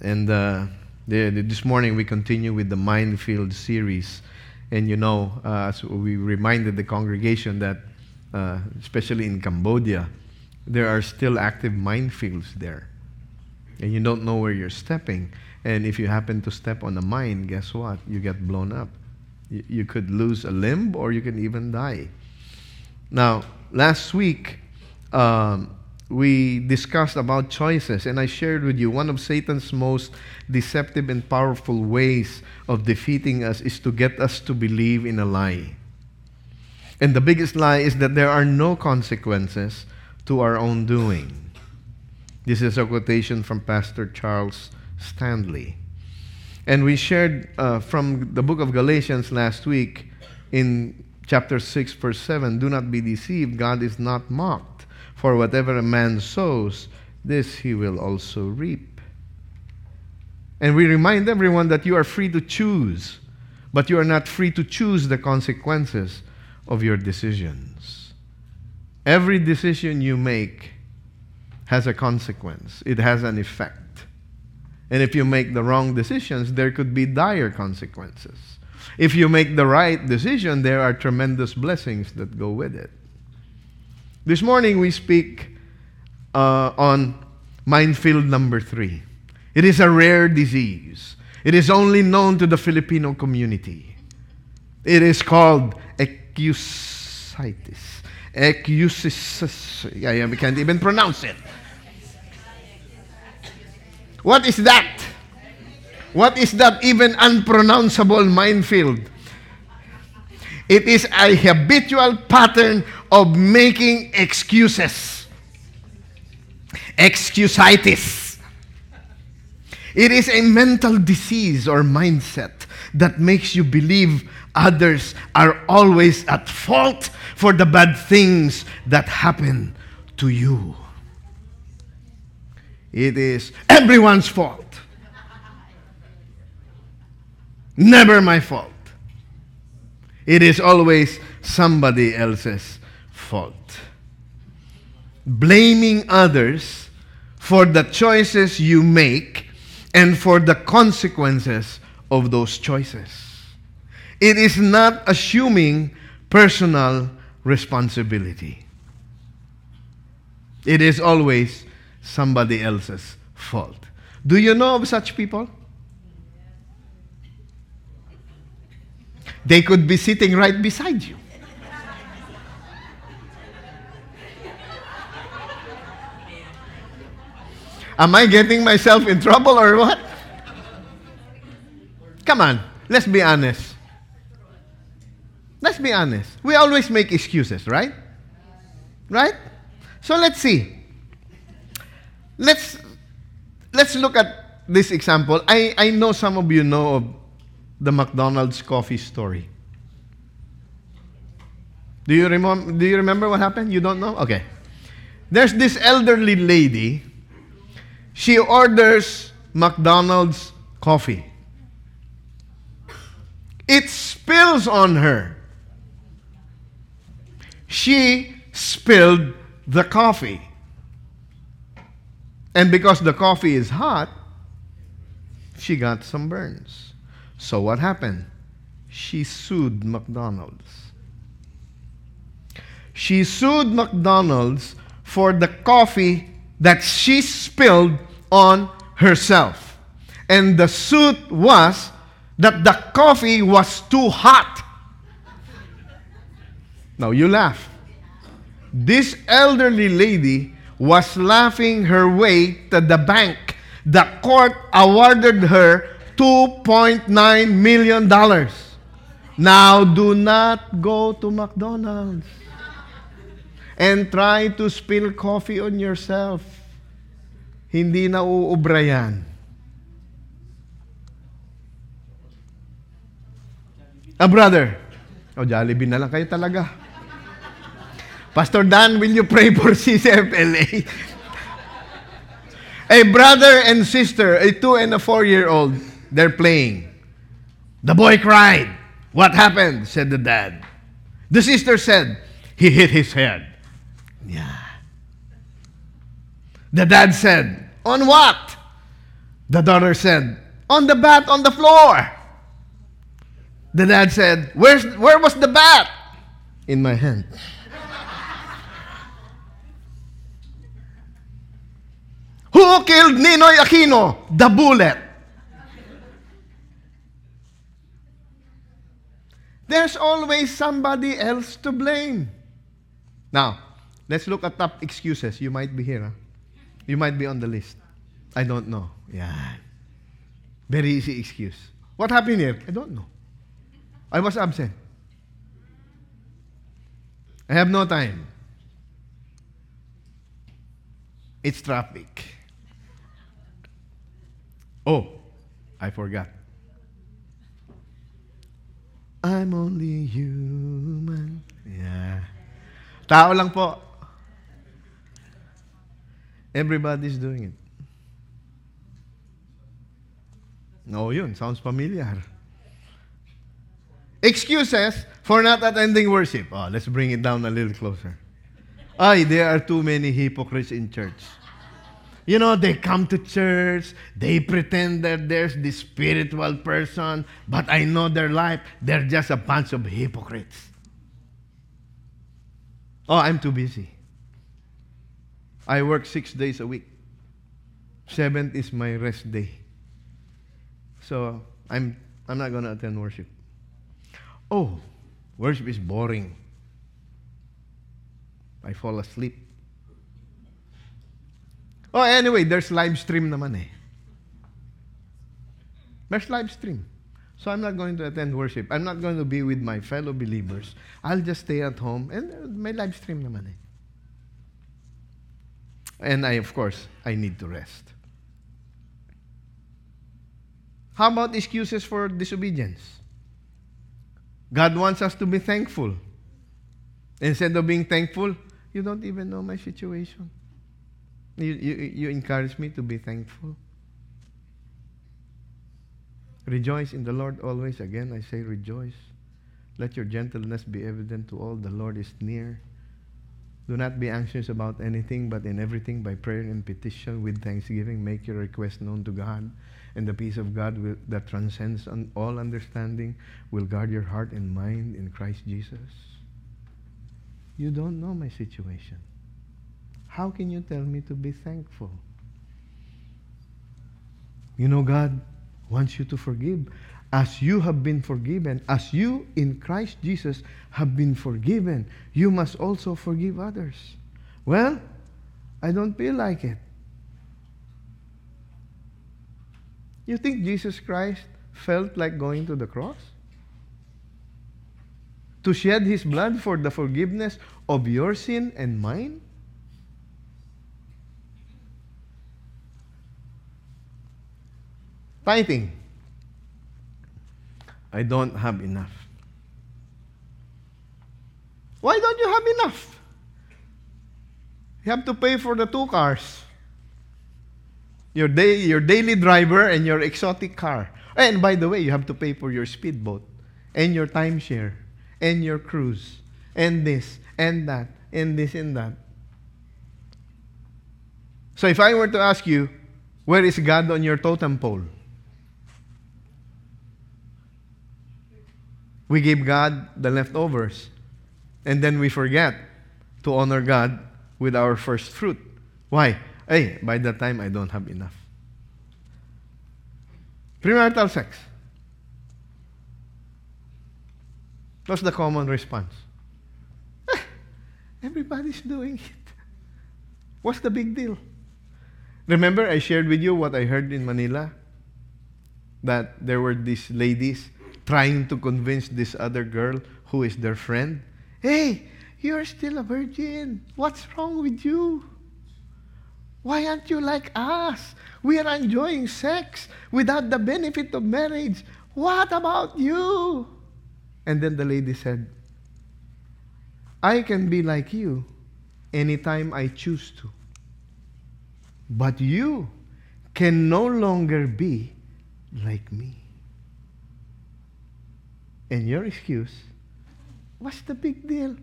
And uh, the, the, this morning we continue with the Minefield series. And you know, uh, as we reminded the congregation that, uh, especially in Cambodia, there are still active minefields there. And you don't know where you're stepping. And if you happen to step on a mine, guess what? You get blown up. You, you could lose a limb or you can even die. Now, last week, um, we discussed about choices, and I shared with you one of Satan's most deceptive and powerful ways of defeating us is to get us to believe in a lie. And the biggest lie is that there are no consequences to our own doing. This is a quotation from Pastor Charles Stanley. And we shared uh, from the book of Galatians last week in chapter 6, verse 7 Do not be deceived, God is not mocked. For whatever a man sows, this he will also reap. And we remind everyone that you are free to choose, but you are not free to choose the consequences of your decisions. Every decision you make has a consequence, it has an effect. And if you make the wrong decisions, there could be dire consequences. If you make the right decision, there are tremendous blessings that go with it. This morning we speak uh, on minefield number three. It is a rare disease. It is only known to the Filipino community. It is called ecusitis. Ecusitis. Yeah, yeah, we can't even pronounce it. What is that? What is that even unpronounceable minefield? It is a habitual pattern of making excuses. Excusitis. It is a mental disease or mindset that makes you believe others are always at fault for the bad things that happen to you. It is everyone's fault. Never my fault. It is always somebody else's fault. Blaming others for the choices you make and for the consequences of those choices. It is not assuming personal responsibility. It is always somebody else's fault. Do you know of such people? They could be sitting right beside you. Am I getting myself in trouble or what? Come on, let's be honest. Let's be honest. We always make excuses, right? Right? So let's see. Let's let's look at this example. I, I know some of you know of the McDonald's coffee story. Do you, remember, do you remember what happened? You don't know? Okay. There's this elderly lady. She orders McDonald's coffee. It spills on her. She spilled the coffee. And because the coffee is hot, she got some burns. So what happened? She sued McDonald's. She sued McDonald's for the coffee that she spilled on herself. And the suit was that the coffee was too hot. Now you laugh. This elderly lady was laughing her way to the bank. The court awarded her $2.9 million. Now, do not go to McDonald's and try to spill coffee on yourself. Hindi na uubra yan. A brother. O, oh, Jollibee na lang kayo talaga. Pastor Dan, will you pray for CCFLA? a brother and sister, a two and a four-year-old, they're playing. The boy cried. What happened? said the dad. The sister said, He hit his head. Yeah. The dad said, On what? The daughter said, On the bat on the floor. The dad said, Where's, Where was the bat? In my hand. Who killed Ninoy Aquino? The bullet. There's always somebody else to blame. Now, let's look at top excuses. You might be here. Huh? You might be on the list. I don't know. Yeah. Very easy excuse. What happened here? I don't know. I was absent. I have no time. It's traffic. Oh, I forgot. I'm only human. Yeah. Tao lang po. Everybody's doing it. No, yun. Sounds familiar. Excuses for not attending worship. Oh, let's bring it down a little closer. Ay, there are too many hypocrites in church. You know, they come to church, they pretend that there's this spiritual person, but I know their life, they're just a bunch of hypocrites. Oh, I'm too busy. I work six days a week. Seventh is my rest day. So I'm, I'm not going to attend worship. Oh, worship is boring. I fall asleep. Oh, anyway, there's live stream naman eh. There's live stream. So I'm not going to attend worship. I'm not going to be with my fellow believers. I'll just stay at home and uh, may live stream naman eh. And I, of course, I need to rest. How about excuses for disobedience? God wants us to be thankful. Instead of being thankful, you don't even know my situation. You, you, you encourage me to be thankful. Rejoice in the Lord always. Again, I say rejoice. Let your gentleness be evident to all. The Lord is near. Do not be anxious about anything, but in everything, by prayer and petition, with thanksgiving, make your request known to God. And the peace of God will, that transcends all understanding will guard your heart and mind in Christ Jesus. You don't know my situation. How can you tell me to be thankful? You know, God wants you to forgive. As you have been forgiven, as you in Christ Jesus have been forgiven, you must also forgive others. Well, I don't feel like it. You think Jesus Christ felt like going to the cross? To shed his blood for the forgiveness of your sin and mine? Tithing. I don't have enough. Why don't you have enough? You have to pay for the two cars. Your, day, your daily driver and your exotic car. And by the way, you have to pay for your speedboat and your timeshare and your cruise and this and that and this and that. So if I were to ask you, where is God on your totem pole? We give God the leftovers. And then we forget to honor God with our first fruit. Why? Hey, by that time, I don't have enough. Premarital sex. What's the common response? Eh, everybody's doing it. What's the big deal? Remember, I shared with you what I heard in Manila? That there were these ladies trying to convince this other girl who is their friend, hey, you're still a virgin. What's wrong with you? Why aren't you like us? We are enjoying sex without the benefit of marriage. What about you? And then the lady said, I can be like you anytime I choose to. But you can no longer be like me. And your excuse, what's the big deal?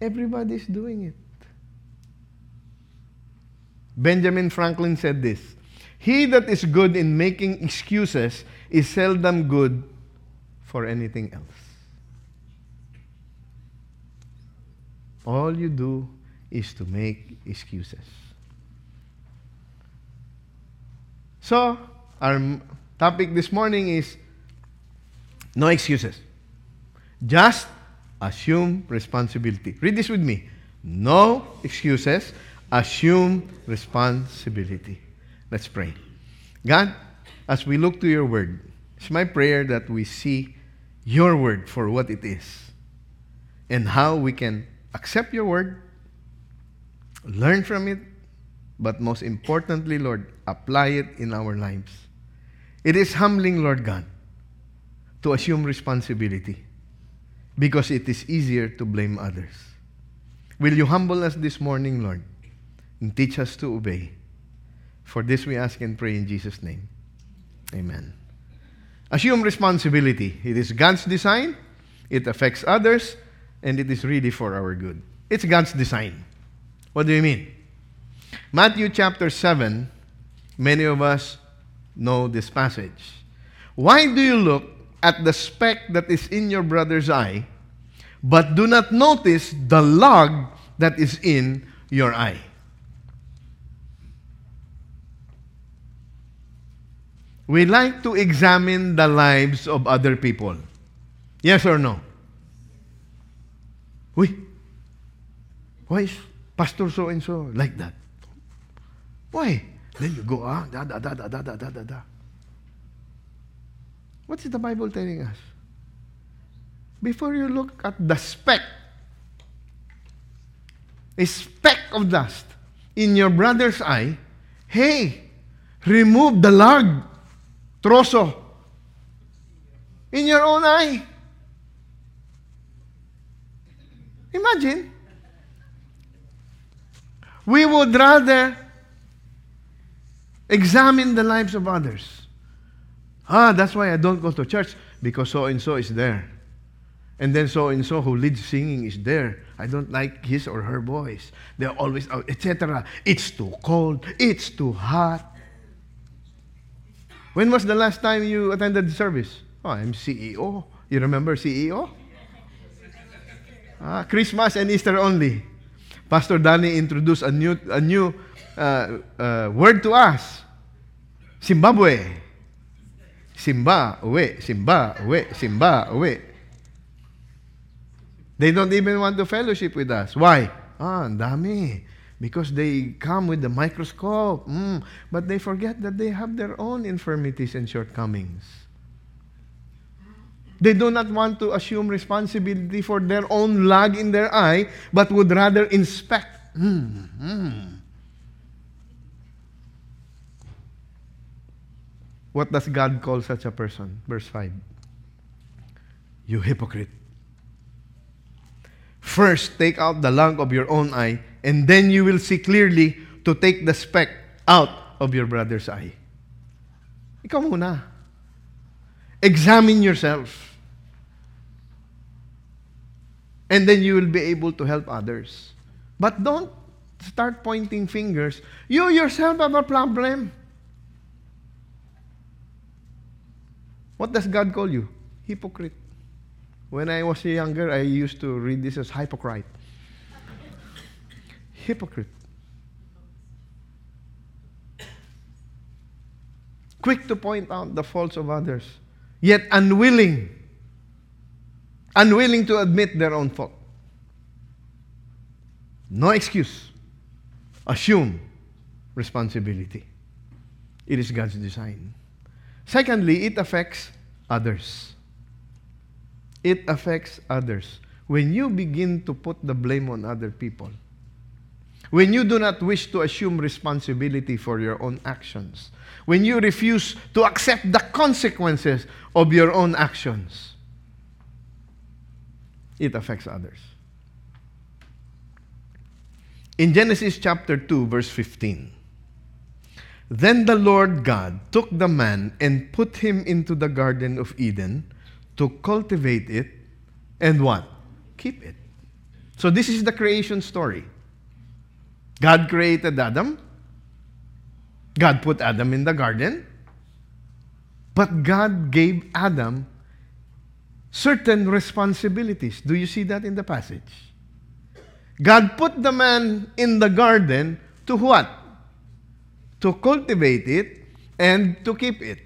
Everybody's doing it. Benjamin Franklin said this He that is good in making excuses is seldom good for anything else. All you do is to make excuses. So, our topic this morning is no excuses. Just assume responsibility. Read this with me. No excuses. Assume responsibility. Let's pray. God, as we look to your word, it's my prayer that we see your word for what it is and how we can accept your word, learn from it, but most importantly, Lord, apply it in our lives. It is humbling, Lord God, to assume responsibility because it is easier to blame others. Will you humble us this morning, Lord, and teach us to obey? For this we ask and pray in Jesus' name. Amen. Assume responsibility. It is God's design, it affects others, and it is really for our good. It's God's design. What do you mean? Matthew chapter 7, many of us know this passage. Why do you look at the speck that is in your brother's eye, but do not notice the log that is in your eye? We like to examine the lives of other people. Yes or no? Uy, why is Pastor so and so like that? Why? Then you go, ah, da, da, da, da, da, da, da, da, da. What is the Bible telling us? Before you look at the speck, a speck of dust in your brother's eye, hey, remove the log, troso, in your own eye. Imagine. We would rather examine the lives of others. Ah, that's why I don't go to church because so and so is there. And then so and so who leads singing is there. I don't like his or her voice. They're always out, etc. It's too cold. It's too hot. When was the last time you attended the service? Oh, I'm CEO. You remember CEO? Ah, Christmas and Easter only. Pastor Danny introduced a new, a new uh, uh, word to us. Zimbabwe. Simba, Simba, uwi, Simba, uwi. They don't even want to fellowship with us. Why? Ah, ang dami. Because they come with the microscope. Mm, but they forget that they have their own infirmities and shortcomings. They do not want to assume responsibility for their own log in their eye, but would rather inspect. Mm, mm. What does God call such a person? Verse 5. You hypocrite. First, take out the log of your own eye, and then you will see clearly to take the speck out of your brother's eye. Ikaw muna. Examine yourself. And then you will be able to help others. But don't start pointing fingers. You yourself have a problem. What does God call you? Hypocrite. When I was younger, I used to read this as hypocrite. Hypocrite. Quick to point out the faults of others, yet unwilling, unwilling to admit their own fault. No excuse. Assume responsibility. It is God's design. Secondly, it affects others. It affects others. When you begin to put the blame on other people, when you do not wish to assume responsibility for your own actions, when you refuse to accept the consequences of your own actions, it affects others. In Genesis chapter 2, verse 15, then the Lord God took the man and put him into the Garden of Eden to cultivate it and what? Keep it. So this is the creation story. God created Adam. God put Adam in the garden, but God gave Adam certain responsibilities. Do you see that in the passage? God put the man in the garden to what? To cultivate it and to keep it.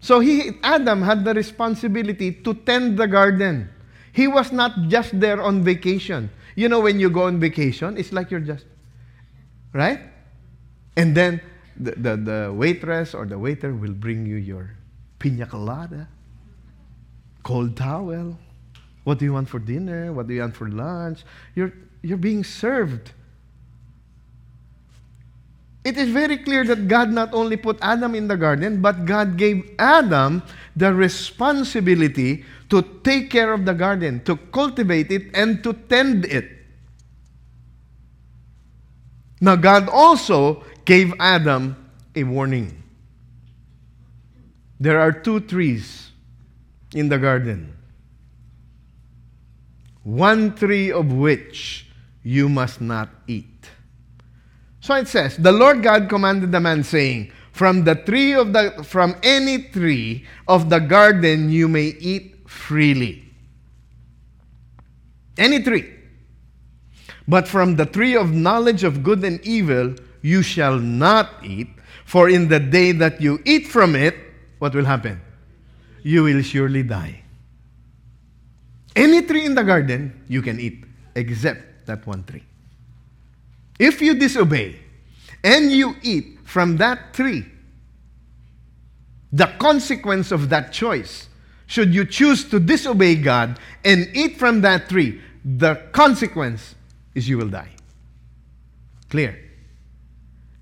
So he, Adam had the responsibility to tend the garden. He was not just there on vacation. You know, when you go on vacation, it's like you're just, right? And then the, the, the waitress or the waiter will bring you your pina colada, cold towel. What do you want for dinner? What do you want for lunch? You're, you're being served. It is very clear that God not only put Adam in the garden, but God gave Adam the responsibility to take care of the garden, to cultivate it, and to tend it. Now, God also gave Adam a warning. There are two trees in the garden, one tree of which you must not eat. So it says, The Lord God commanded the man, saying, From the tree of the from any tree of the garden you may eat freely. Any tree. But from the tree of knowledge of good and evil you shall not eat, for in the day that you eat from it, what will happen? You will surely die. Any tree in the garden you can eat, except that one tree. If you disobey and you eat from that tree, the consequence of that choice, should you choose to disobey God and eat from that tree, the consequence is you will die. Clear?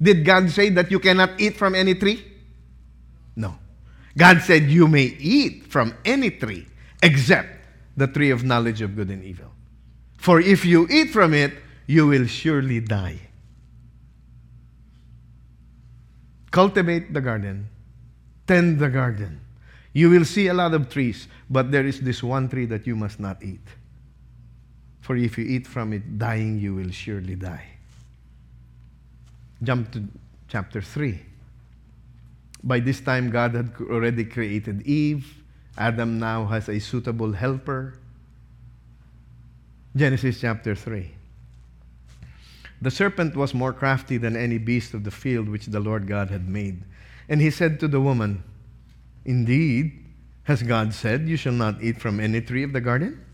Did God say that you cannot eat from any tree? No. God said you may eat from any tree except the tree of knowledge of good and evil. For if you eat from it, you will surely die. Cultivate the garden, tend the garden. You will see a lot of trees, but there is this one tree that you must not eat. For if you eat from it, dying, you will surely die. Jump to chapter 3. By this time, God had already created Eve. Adam now has a suitable helper. Genesis chapter 3. The serpent was more crafty than any beast of the field which the Lord God had made. And he said to the woman, Indeed, has God said, You shall not eat from any tree of the garden?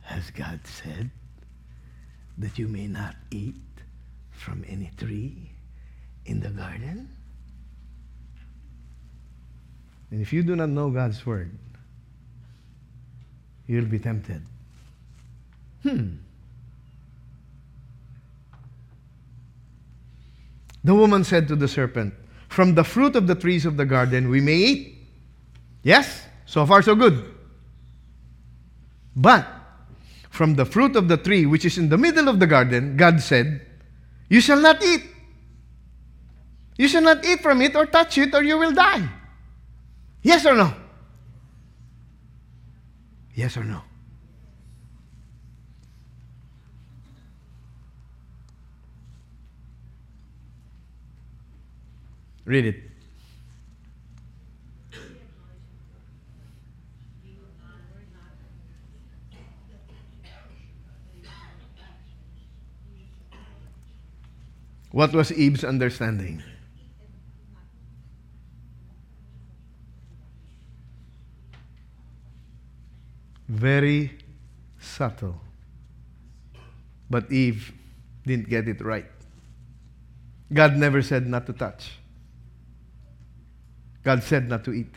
Has God said that you may not eat from any tree in the garden? And if you do not know God's word, you'll be tempted. Hmm. The woman said to the serpent, From the fruit of the trees of the garden we may eat. Yes? So far, so good. But from the fruit of the tree which is in the middle of the garden, God said, You shall not eat. You shall not eat from it or touch it, or you will die. Yes or no? Yes or no? Read it. What was Eve's understanding? Very subtle. But Eve didn't get it right. God never said not to touch. God said not to eat.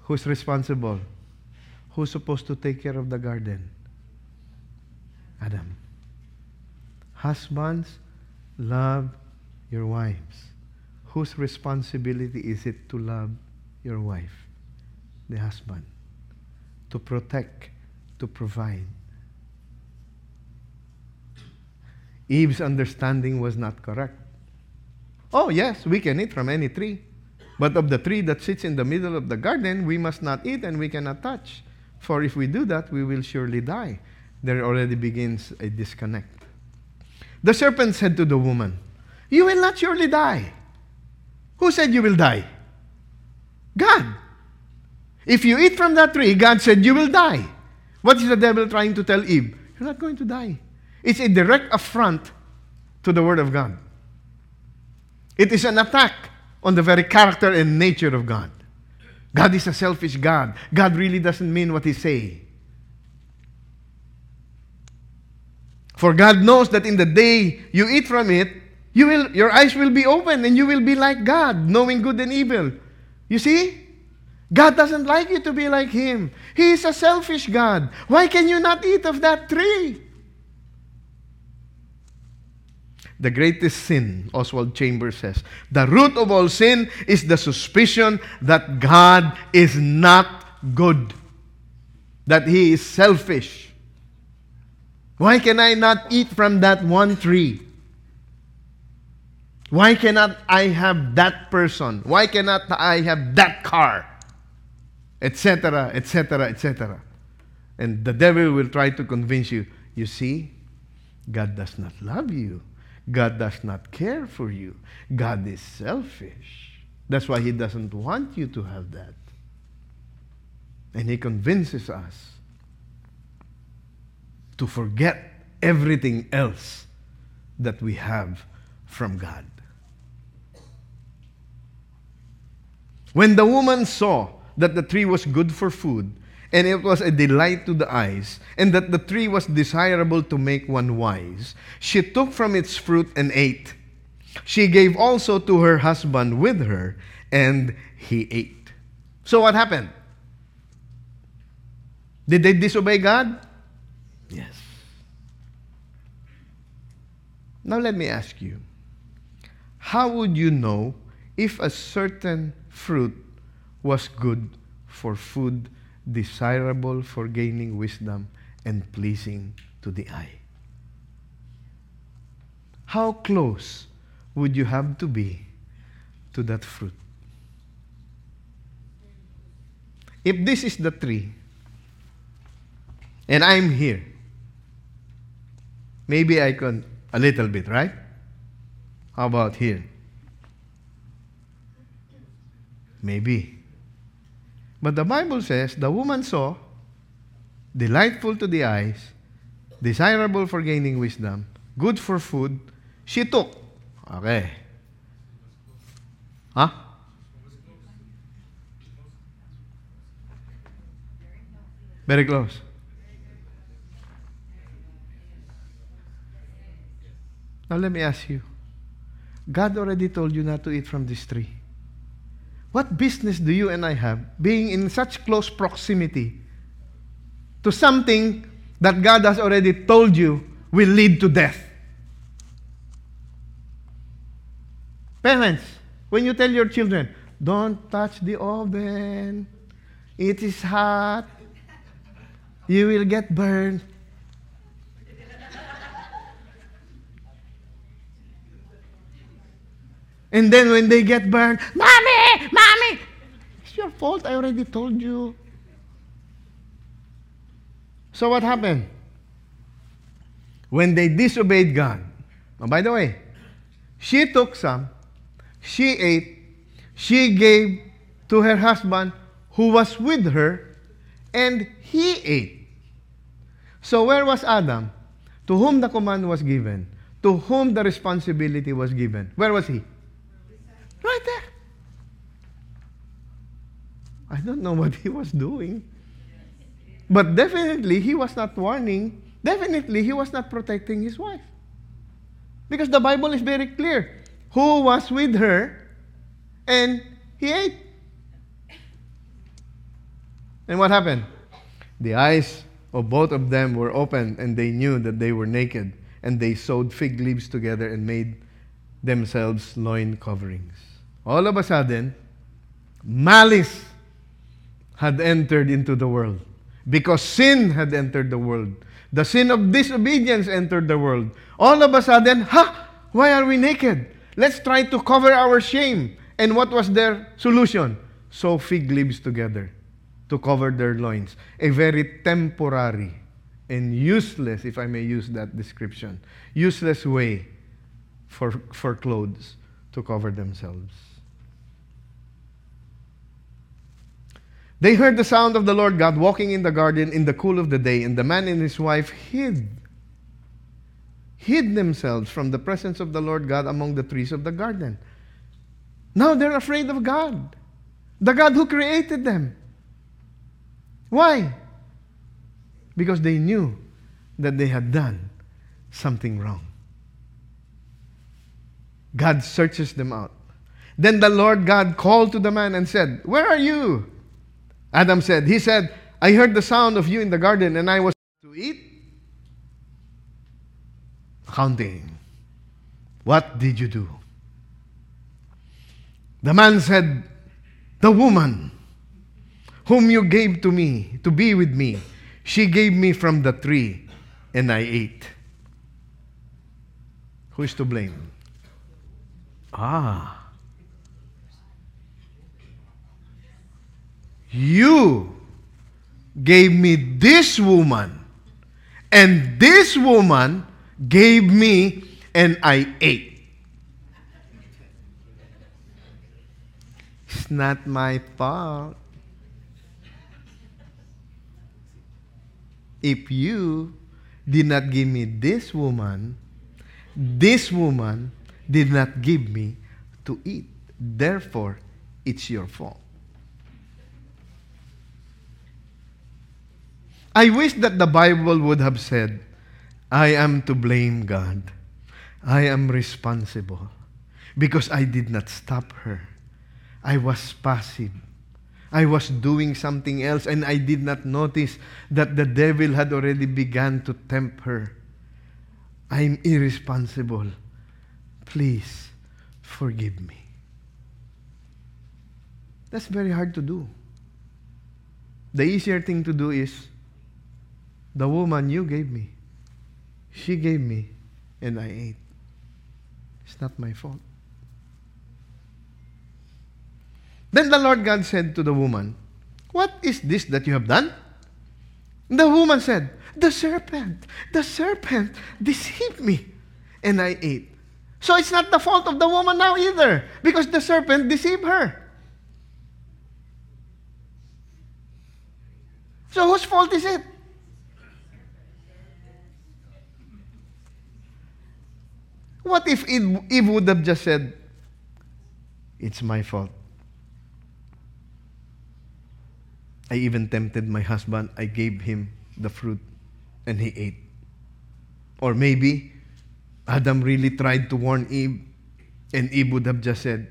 Who's responsible? Who's supposed to take care of the garden? Adam. Husbands, love your wives. Whose responsibility is it to love your wife? The husband. To protect, to provide. Eve's understanding was not correct. Oh, yes, we can eat from any tree. But of the tree that sits in the middle of the garden, we must not eat and we cannot touch. For if we do that, we will surely die. There already begins a disconnect. The serpent said to the woman, You will not surely die. Who said you will die? God. If you eat from that tree, God said you will die. What is the devil trying to tell Eve? You're not going to die. It's a direct affront to the Word of God. It is an attack on the very character and nature of God. God is a selfish God. God really doesn't mean what He say. For God knows that in the day you eat from it, you will, your eyes will be open and you will be like God, knowing good and evil. You see? God doesn't like you to be like Him. He is a selfish God. Why can you not eat of that tree? The greatest sin, Oswald Chambers says, the root of all sin is the suspicion that God is not good, that He is selfish. Why can I not eat from that one tree? Why cannot I have that person? Why cannot I have that car? Etc., etc., etc. And the devil will try to convince you, you see, God does not love you. God does not care for you. God is selfish. That's why He doesn't want you to have that. And He convinces us to forget everything else that we have from God. When the woman saw that the tree was good for food, and it was a delight to the eyes, and that the tree was desirable to make one wise. She took from its fruit and ate. She gave also to her husband with her, and he ate. So what happened? Did they disobey God? Yes. Now let me ask you how would you know if a certain fruit was good for food? Desirable for gaining wisdom and pleasing to the eye. How close would you have to be to that fruit? If this is the tree, and I'm here, maybe I can a little bit, right? How about here? Maybe. But the Bible says the woman saw, delightful to the eyes, desirable for gaining wisdom, good for food, she took. Okay. Huh? Very close. Now let me ask you. God already told you not to eat from this tree. What business do you and I have being in such close proximity to something that God has already told you will lead to death? Parents, when you tell your children, don't touch the oven, it is hot, you will get burned. And then when they get burned, Mommy! Mommy! It's your fault. I already told you. So what happened? When they disobeyed God, oh, by the way, she took some, she ate, she gave to her husband who was with her, and he ate. So where was Adam? To whom the command was given? To whom the responsibility was given? Where was he? Right there. I don't know what he was doing. But definitely, he was not warning. Definitely, he was not protecting his wife. Because the Bible is very clear. Who was with her and he ate. And what happened? The eyes of both of them were open and they knew that they were naked. And they sewed fig leaves together and made themselves loin coverings all of a sudden, malice had entered into the world. Because sin had entered the world. The sin of disobedience entered the world. All of a sudden, ha! Why are we naked? Let's try to cover our shame. And what was their solution? Sew fig leaves together to cover their loins. A very temporary and useless, if I may use that description, useless way for, for clothes to cover themselves. They heard the sound of the Lord God walking in the garden in the cool of the day, and the man and his wife hid. Hid themselves from the presence of the Lord God among the trees of the garden. Now they're afraid of God, the God who created them. Why? Because they knew that they had done something wrong. God searches them out. Then the Lord God called to the man and said, Where are you? Adam said, He said, I heard the sound of you in the garden and I was to eat. Counting. What did you do? The man said, The woman whom you gave to me to be with me, she gave me from the tree and I ate. Who is to blame? Ah. You gave me this woman, and this woman gave me, and I ate. It's not my fault. If you did not give me this woman, this woman did not give me to eat. Therefore, it's your fault. I wish that the Bible would have said, I am to blame God. I am responsible because I did not stop her. I was passive. I was doing something else and I did not notice that the devil had already begun to tempt her. I'm irresponsible. Please forgive me. That's very hard to do. The easier thing to do is the woman you gave me, she gave me, and I ate. It's not my fault. Then the Lord God said to the woman, What is this that you have done? The woman said, The serpent, the serpent deceived me, and I ate. So it's not the fault of the woman now either, because the serpent deceived her. So whose fault is it? What if Eve would have just said, It's my fault? I even tempted my husband. I gave him the fruit and he ate. Or maybe Adam really tried to warn Eve and Eve would have just said,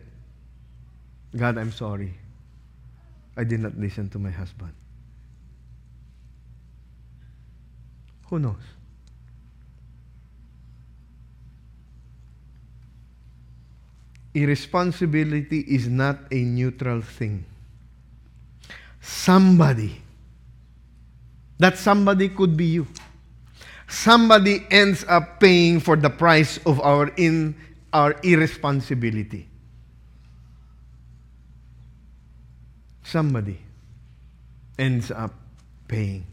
God, I'm sorry. I did not listen to my husband. Who knows? Irresponsibility is not a neutral thing. Somebody, that somebody could be you. Somebody ends up paying for the price of our in our irresponsibility. Somebody ends up paying.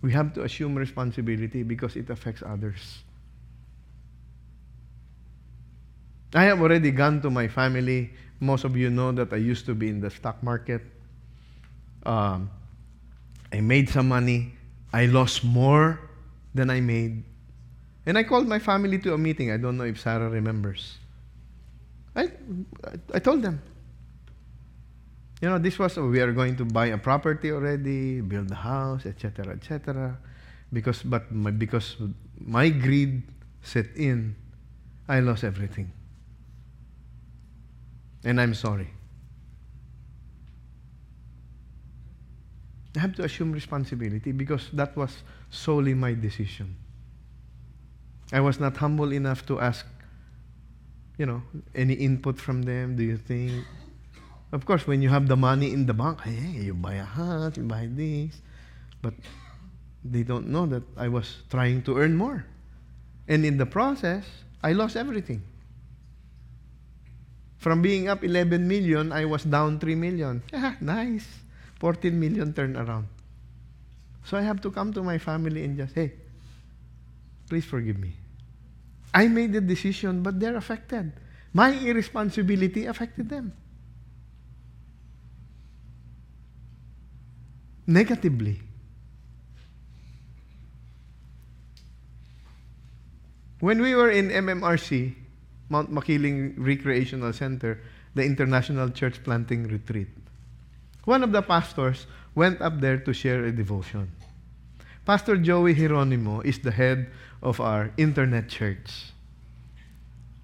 We have to assume responsibility because it affects others. I have already gone to my family. Most of you know that I used to be in the stock market. Um, I made some money. I lost more than I made. And I called my family to a meeting. I don't know if Sarah remembers. I, I told them, you know, this was, we are going to buy a property already, build a house, etc., etc. Because, but my, because my greed set in, I lost everything. And I'm sorry. I have to assume responsibility because that was solely my decision. I was not humble enough to ask, you know, any input from them. Do you think? Of course, when you have the money in the bank, hey, you buy a house, you buy this. But they don't know that I was trying to earn more. And in the process, I lost everything. From being up 11 million, I was down 3 million. Yeah, nice. 14 million turnaround. So I have to come to my family and just, hey, please forgive me. I made the decision, but they're affected. My irresponsibility affected them. Negatively. When we were in MMRC, Mount Makiling Recreational Center, the International Church Planting Retreat, one of the pastors went up there to share a devotion. Pastor Joey Hieronimo is the head of our internet church.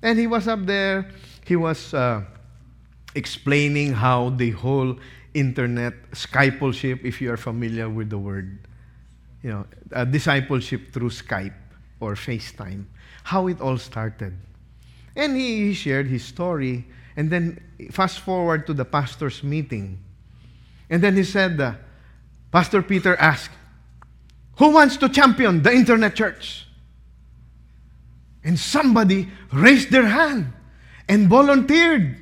And he was up there, he was uh, explaining how the whole internet discipleship, if you are familiar with the word, you know, uh, discipleship through Skype or FaceTime, how it all started. And he, shared his story, and then fast forward to the pastor's meeting. And then he said, uh, Pastor Peter asked, Who wants to champion the internet church? And somebody raised their hand and volunteered.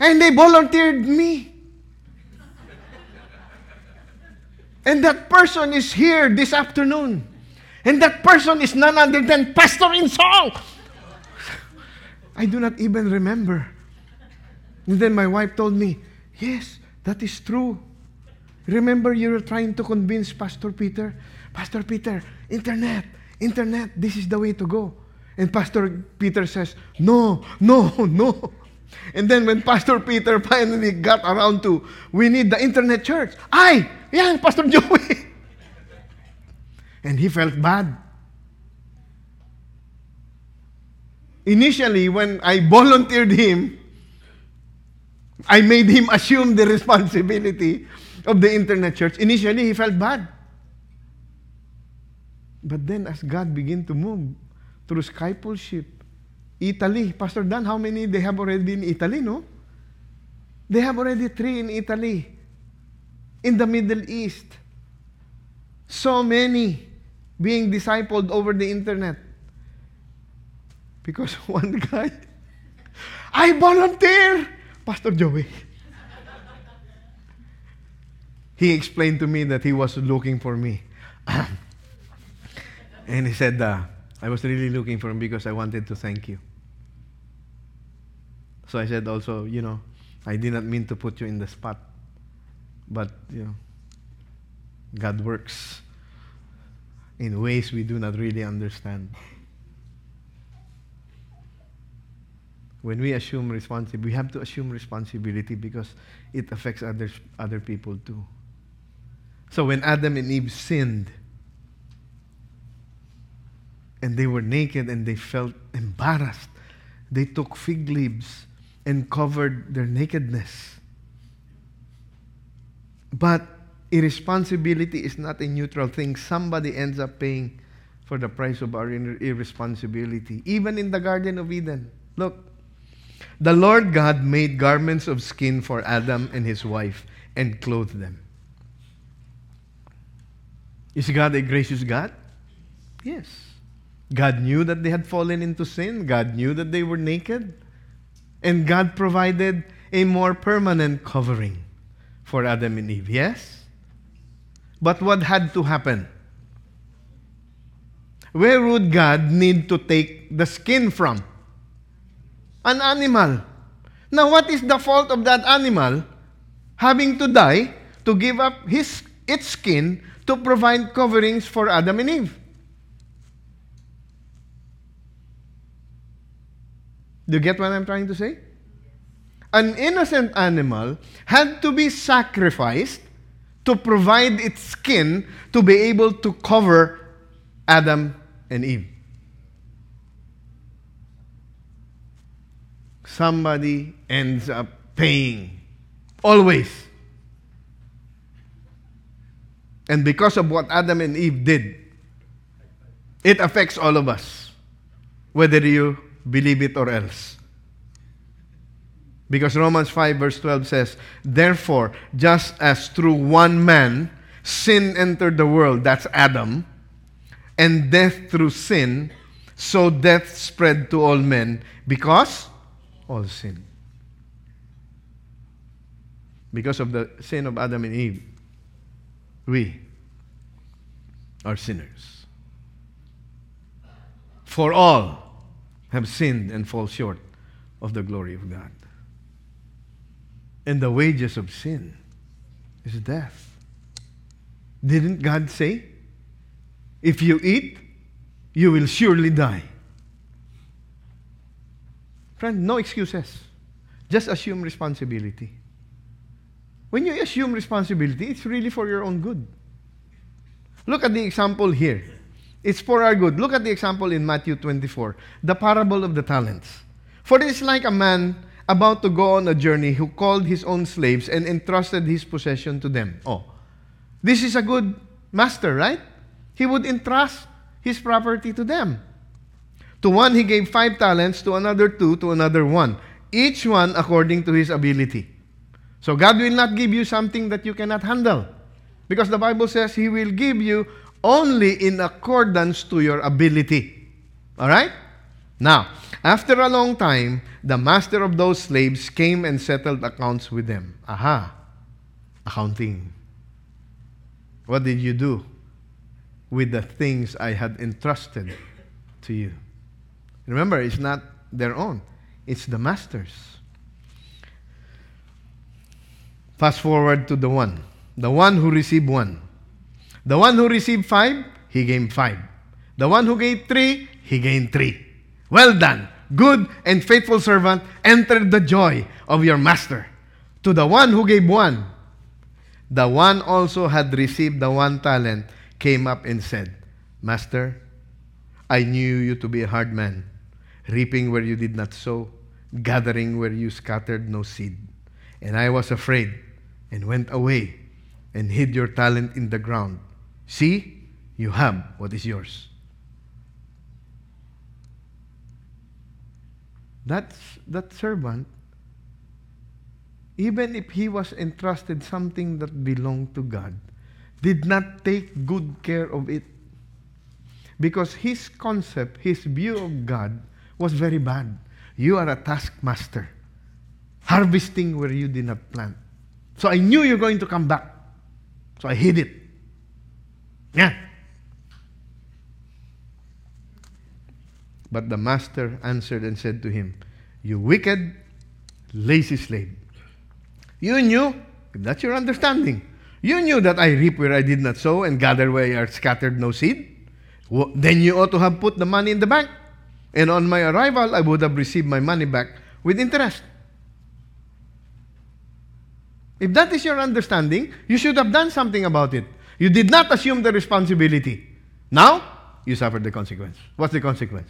And they volunteered me. and that person is here this afternoon. And that person is none other than Pastor Insong. I do not even remember. And then my wife told me, Yes, that is true. Remember, you were trying to convince Pastor Peter, Pastor Peter, internet, internet, this is the way to go. And Pastor Peter says, No, no, no. And then when Pastor Peter finally got around to, we need the internet church. I, yeah, Pastor Joey. and he felt bad. Initially, when I volunteered him, I made him assume the responsibility of the internet church. Initially, he felt bad. But then, as God began to move through discipleship, Italy, Pastor Dan, how many they have already in Italy, no? They have already three in Italy, in the Middle East. So many being discipled over the internet. Because one guy, I volunteer! Pastor Joey. he explained to me that he was looking for me. and he said, uh, I was really looking for him because I wanted to thank you. So I said also, you know, I did not mean to put you in the spot. But, you know, God works in ways we do not really understand. When we assume responsibility, we have to assume responsibility because it affects others, other people too. So when Adam and Eve sinned, and they were naked and they felt embarrassed, they took fig leaves and covered their nakedness. But irresponsibility is not a neutral thing. Somebody ends up paying for the price of our irresponsibility. Even in the Garden of Eden. Look, the Lord God made garments of skin for Adam and his wife and clothed them. Is God a gracious God? Yes. God knew that they had fallen into sin. God knew that they were naked. And God provided a more permanent covering for Adam and Eve. Yes? But what had to happen? Where would God need to take the skin from? An animal. Now, what is the fault of that animal having to die to give up his, its skin to provide coverings for Adam and Eve? Do you get what I'm trying to say? An innocent animal had to be sacrificed to provide its skin to be able to cover Adam and Eve. Somebody ends up paying. Always. And because of what Adam and Eve did, it affects all of us, whether you believe it or else. Because Romans 5, verse 12 says, Therefore, just as through one man sin entered the world, that's Adam, and death through sin, so death spread to all men because all sin. Because of the sin of Adam and Eve, we are sinners. For all have sinned and fall short of the glory of God. And the wages of sin is death. Didn't God say, if you eat, you will surely die? Friend, no excuses. Just assume responsibility. When you assume responsibility, it's really for your own good. Look at the example here. It's for our good. Look at the example in Matthew 24, the parable of the talents. For it is like a man about to go on a journey who called his own slaves and entrusted his possession to them. Oh, this is a good master, right? He would entrust his property to them. To one he gave five talents, to another two, to another one, each one according to his ability. So God will not give you something that you cannot handle. Because the Bible says he will give you only in accordance to your ability. All right? Now, after a long time, the master of those slaves came and settled accounts with them. Aha. Accounting. What did you do with the things I had entrusted to you? Remember, it's not their own, it's the master's. Fast forward to the one. The one who received one. The one who received five, he gained five. The one who gave three, he gained three. Well done, good and faithful servant, enter the joy of your master. To the one who gave one, the one also had received the one talent, came up and said, Master, I knew you to be a hard man, reaping where you did not sow, gathering where you scattered no seed. And I was afraid and went away and hid your talent in the ground. See, you have what is yours. That's, that servant, even if he was entrusted something that belonged to God, did not take good care of it. Because his concept, his view of God was very bad. You are a taskmaster, harvesting where you did not plant. So I knew you're going to come back. So I hid it. Yeah. But the master answered and said to him, You wicked, lazy slave. You knew, that's your understanding. You knew that I reap where I did not sow and gather where I scattered no seed. Then you ought to have put the money in the bank. And on my arrival, I would have received my money back with interest. If that is your understanding, you should have done something about it. You did not assume the responsibility. Now, you suffer the consequence. What's the consequence?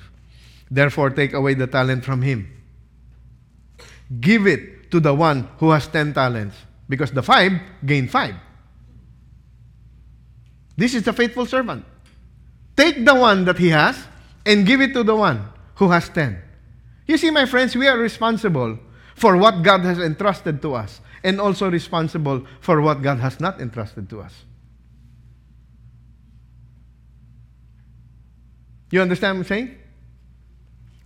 Therefore, take away the talent from him. Give it to the one who has ten talents, because the five gain five. This is the faithful servant. Take the one that he has and give it to the one who has ten. You see, my friends, we are responsible for what God has entrusted to us and also responsible for what God has not entrusted to us. You understand what I'm saying?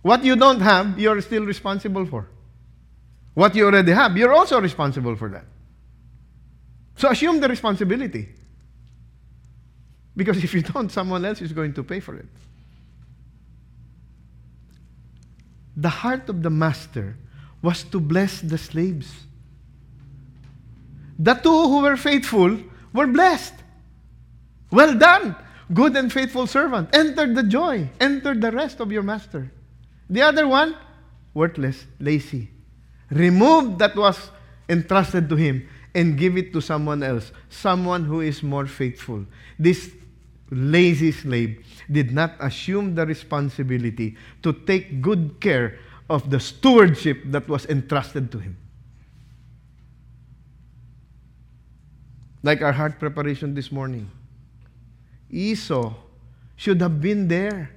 What you don't have, you're still responsible for. What you already have, you're also responsible for that. So assume the responsibility. Because if you don't, someone else is going to pay for it. The heart of the master was to bless the slaves. The two who were faithful were blessed. Well done, good and faithful servant. Enter the joy, enter the rest of your master. The other one, worthless, lazy. Remove that was entrusted to him and give it to someone else, someone who is more faithful. This lazy slave did not assume the responsibility to take good care of the stewardship that was entrusted to him. Like our heart preparation this morning. Esau should have been there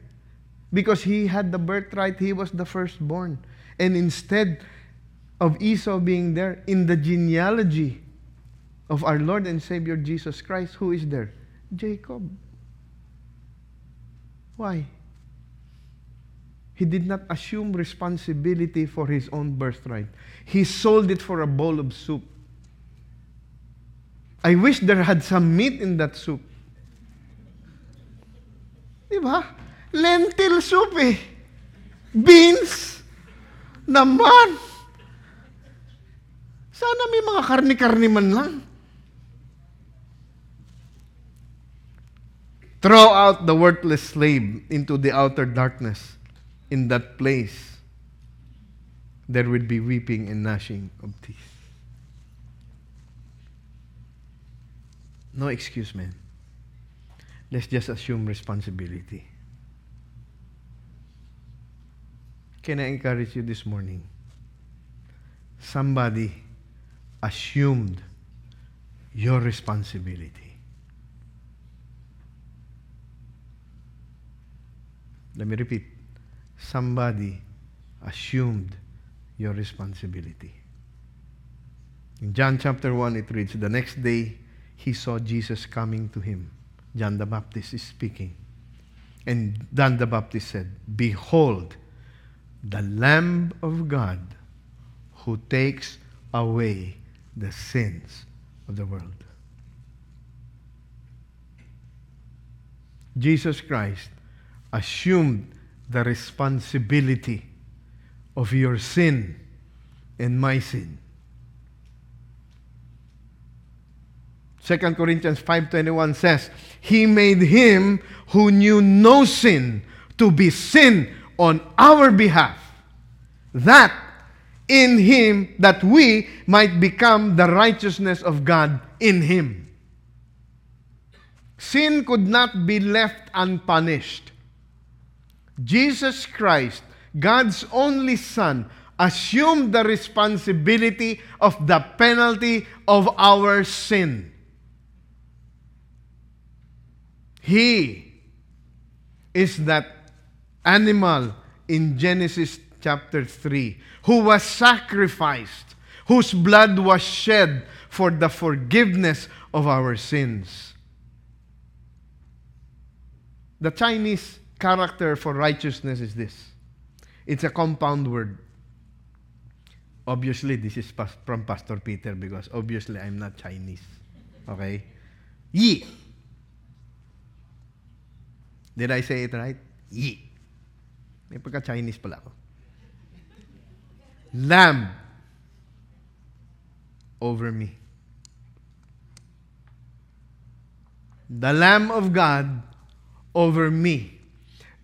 because he had the birthright, he was the firstborn. And instead of Esau being there, in the genealogy of our Lord and Savior Jesus Christ, who is there? Jacob. Why? He did not assume responsibility for his own birthright. He sold it for a bowl of soup. I wish there had some meat in that soup. Di ba? Lentil soup eh. Beans. Naman. Sana may mga karni-karni man lang. Throw out the worthless slave into the outer darkness. In that place, there will be weeping and gnashing of teeth. No excuse, man. Let's just assume responsibility. Can I encourage you this morning? Somebody assumed your responsibility. Let me repeat. Somebody assumed your responsibility. In John chapter 1, it reads The next day, he saw Jesus coming to him. John the Baptist is speaking. And John the Baptist said, Behold, the Lamb of God who takes away the sins of the world. Jesus Christ assumed the responsibility of your sin and my sin. 2 Corinthians 5:21 says, "He made him who knew no sin to be sin on our behalf, that in him that we might become the righteousness of God in him." Sin could not be left unpunished. Jesus Christ, God's only Son, assumed the responsibility of the penalty of our sin. He is that animal in Genesis chapter 3 who was sacrificed, whose blood was shed for the forgiveness of our sins. The Chinese character for righteousness is this it's a compound word. Obviously, this is from Pastor Peter because obviously I'm not Chinese. Okay? Yi. Did I say it right? Yi. May pagka-Chinese pala ako. Lamb over me. The Lamb of God over me.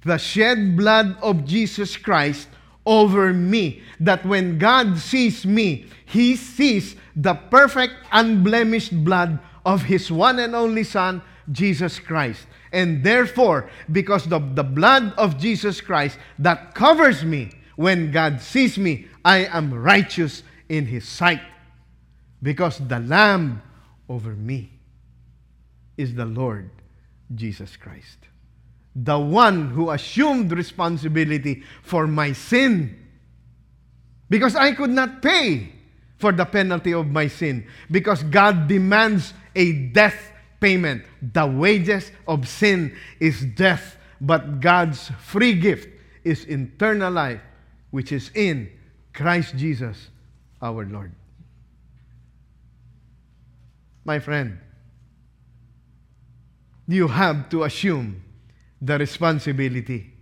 The shed blood of Jesus Christ over me. That when God sees me, He sees the perfect, unblemished blood of His one and only Son, Jesus Christ. And therefore, because of the blood of Jesus Christ that covers me, when God sees me, I am righteous in His sight. Because the Lamb over me is the Lord Jesus Christ. The one who assumed responsibility for my sin. Because I could not pay for the penalty of my sin. Because God demands a death payment. The wages of sin is death, but God's free gift is eternal life, which is in Christ Jesus our Lord. My friend, you have to assume the responsibility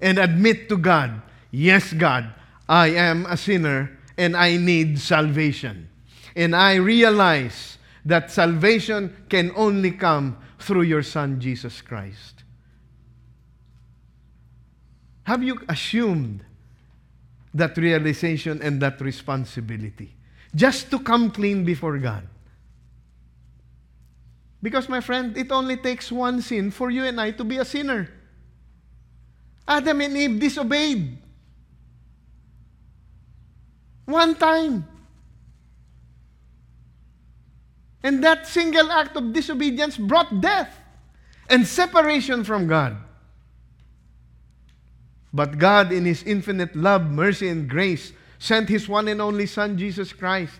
and admit to God, yes, God, I am a sinner and I need salvation. And I realize that salvation can only come through your Son, Jesus Christ. Have you assumed that realization and that responsibility just to come clean before God? Because, my friend, it only takes one sin for you and I to be a sinner. Adam and Eve disobeyed. One time. And that single act of disobedience brought death and separation from God. But God, in His infinite love, mercy, and grace, sent His one and only Son, Jesus Christ,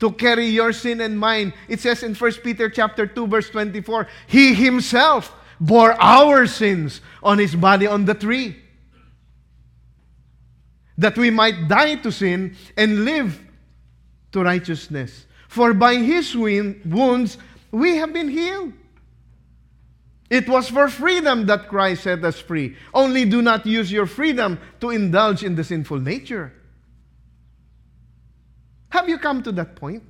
to carry your sin and mine. It says in 1 Peter chapter 2, verse 24, He Himself bore our sins on His body on the tree, that we might die to sin and live to righteousness. For by his wounds we have been healed. It was for freedom that Christ set us free. Only do not use your freedom to indulge in the sinful nature. Have you come to that point?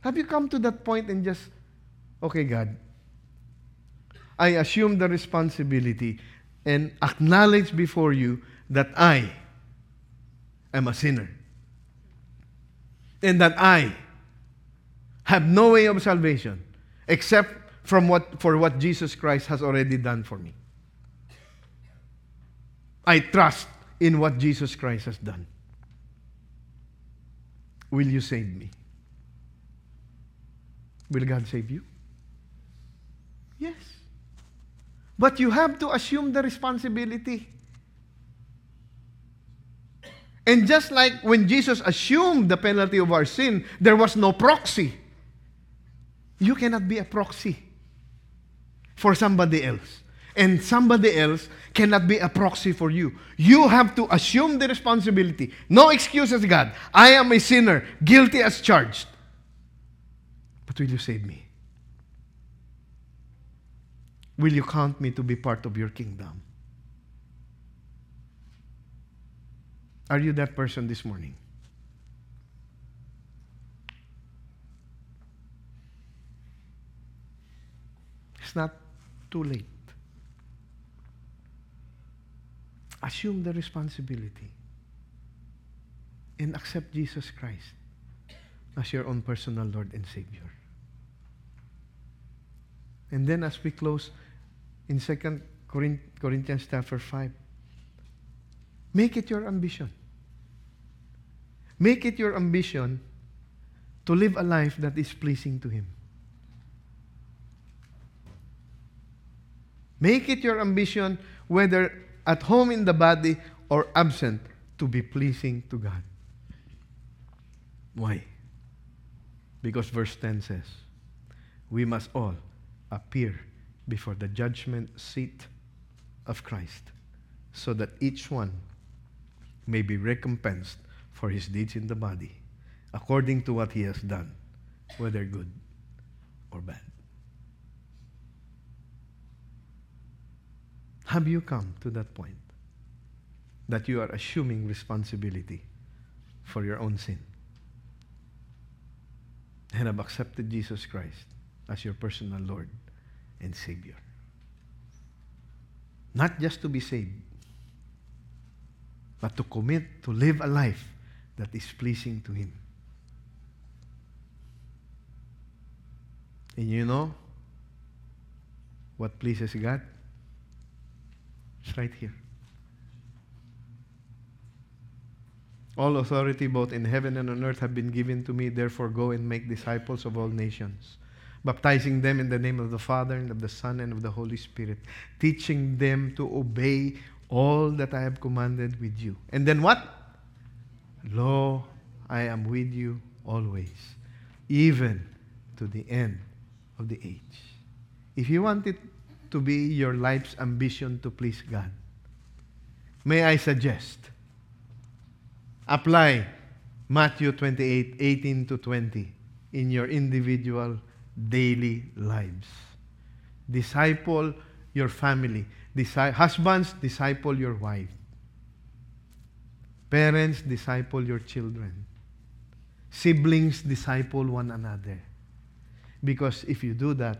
Have you come to that point and just, okay, God, I assume the responsibility and acknowledge before you that I am a sinner. And that I have no way of salvation except from what, for what Jesus Christ has already done for me. I trust in what Jesus Christ has done. Will you save me? Will God save you? Yes. But you have to assume the responsibility. And just like when Jesus assumed the penalty of our sin, there was no proxy. You cannot be a proxy for somebody else. And somebody else cannot be a proxy for you. You have to assume the responsibility. No excuses, God. I am a sinner, guilty as charged. But will you save me? Will you count me to be part of your kingdom? Are you that person this morning? It's not too late. Assume the responsibility and accept Jesus Christ as your own personal Lord and Savior. And then as we close in 2 Corinthians chapter 5, make it your ambition. Make it your ambition to live a life that is pleasing to Him. Make it your ambition, whether at home in the body or absent, to be pleasing to God. Why? Because verse 10 says, We must all appear before the judgment seat of Christ, so that each one may be recompensed for his deeds in the body, according to what he has done, whether good or bad. Have you come to that point that you are assuming responsibility for your own sin and have accepted Jesus Christ as your personal Lord and Savior? Not just to be saved, but to commit to live a life that is pleasing to Him. And you know what pleases God? It's right here. All authority, both in heaven and on earth, have been given to me. Therefore, go and make disciples of all nations, baptizing them in the name of the Father, and of the Son, and of the Holy Spirit, teaching them to obey all that I have commanded with you. And then what? Lo, I am with you always, even to the end of the age. If you want it to be your life's ambition to please God, may I suggest apply Matthew 28 18 to 20 in your individual daily lives. Disciple your family. Disi- husbands, disciple your wife. Parents, disciple your children. Siblings, disciple one another. Because if you do that,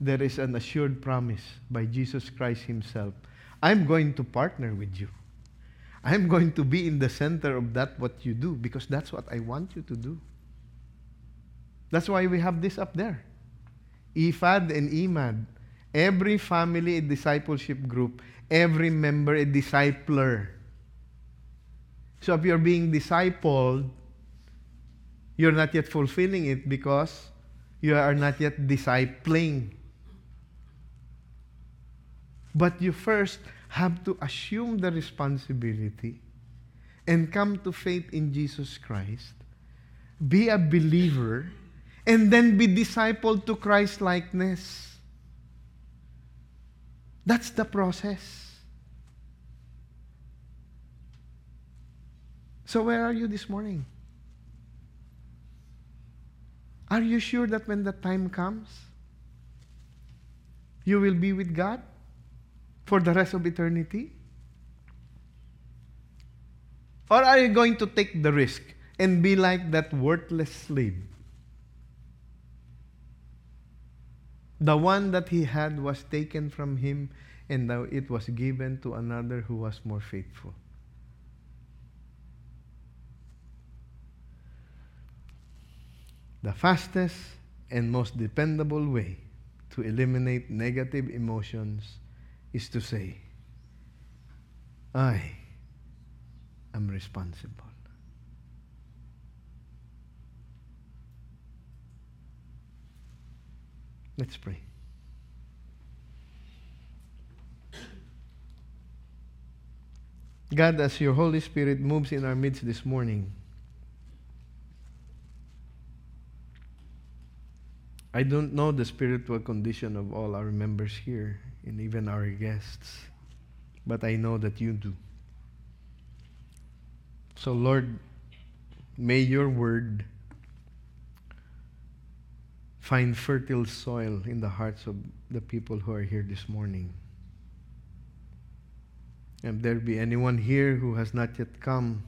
there is an assured promise by Jesus Christ Himself. I'm going to partner with you. I'm going to be in the center of that what you do because that's what I want you to do. That's why we have this up there. Ephad and Emad. Every family a discipleship group, every member a discipler. So if you're being discipled, you're not yet fulfilling it because you are not yet discipling. But you first have to assume the responsibility and come to faith in Jesus Christ, be a believer, and then be discipled to Christ likeness. That's the process. So, where are you this morning? Are you sure that when the time comes, you will be with God for the rest of eternity? Or are you going to take the risk and be like that worthless slave? The one that he had was taken from him, and now it was given to another who was more faithful. The fastest and most dependable way to eliminate negative emotions is to say, I am responsible. Let's pray. God, as your Holy Spirit moves in our midst this morning, I don't know the spiritual condition of all our members here and even our guests, but I know that you do. So, Lord, may your word find fertile soil in the hearts of the people who are here this morning. And there be anyone here who has not yet come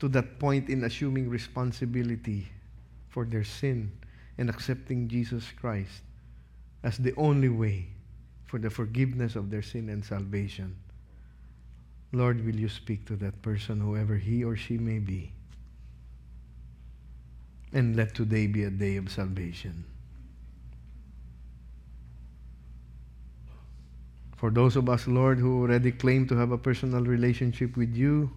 to that point in assuming responsibility for their sin and accepting Jesus Christ as the only way for the forgiveness of their sin and salvation. Lord, will you speak to that person, whoever he or she may be? And let today be a day of salvation. For those of us, Lord, who already claim to have a personal relationship with you,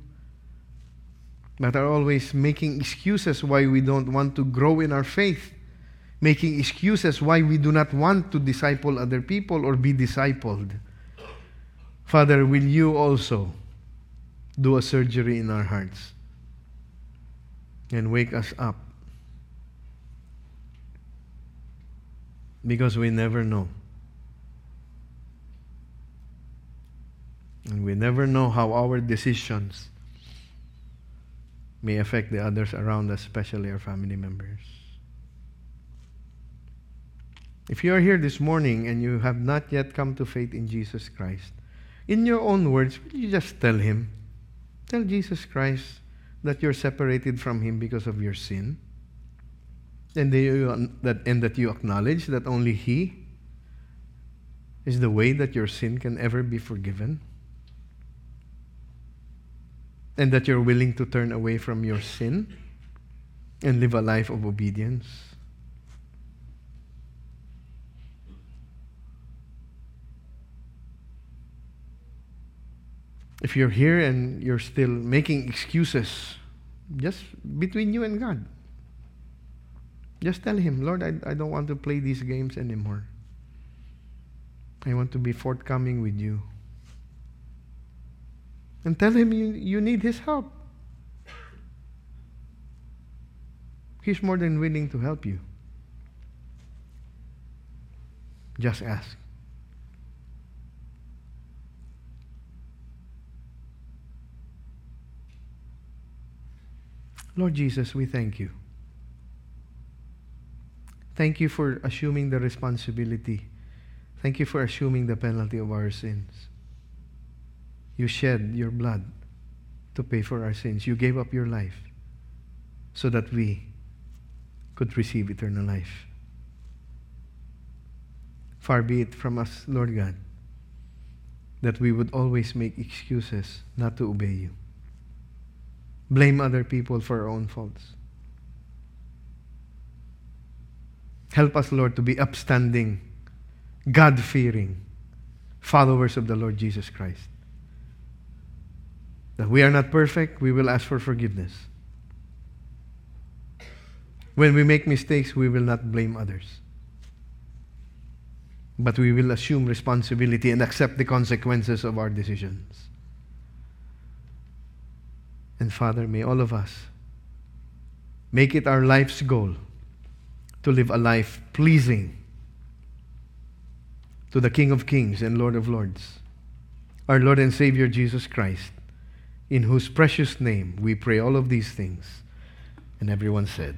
but are always making excuses why we don't want to grow in our faith, making excuses why we do not want to disciple other people or be discipled. Father, will you also do a surgery in our hearts and wake us up? Because we never know. And we never know how our decisions may affect the others around us, especially our family members. If you are here this morning and you have not yet come to faith in Jesus Christ, in your own words, will you just tell Him? Tell Jesus Christ that you're separated from Him because of your sin, and that you, that, and that you acknowledge that only He is the way that your sin can ever be forgiven, and that you're willing to turn away from your sin and live a life of obedience. If you're here and you're still making excuses, just between you and God, just tell Him, Lord, I, I don't want to play these games anymore. I want to be forthcoming with you. And tell Him you, you need His help. He's more than willing to help you. Just ask. Lord Jesus, we thank you. Thank you for assuming the responsibility. Thank you for assuming the penalty of our sins. You shed your blood to pay for our sins. You gave up your life so that we could receive eternal life. Far be it from us, Lord God, that we would always make excuses not to obey you blame other people for our own faults. Help us, Lord, to be upstanding, God fearing followers of the Lord Jesus Christ. That we are not perfect, we will ask for forgiveness. When we make mistakes, we will not blame others. But we will assume responsibility and accept the consequences of our decisions. And Father, may all of us make it our life's goal to live a life pleasing to the King of Kings and Lord of Lords, our Lord and Savior Jesus Christ, in whose precious name we pray all of these things. And everyone said,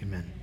Amen. Amen.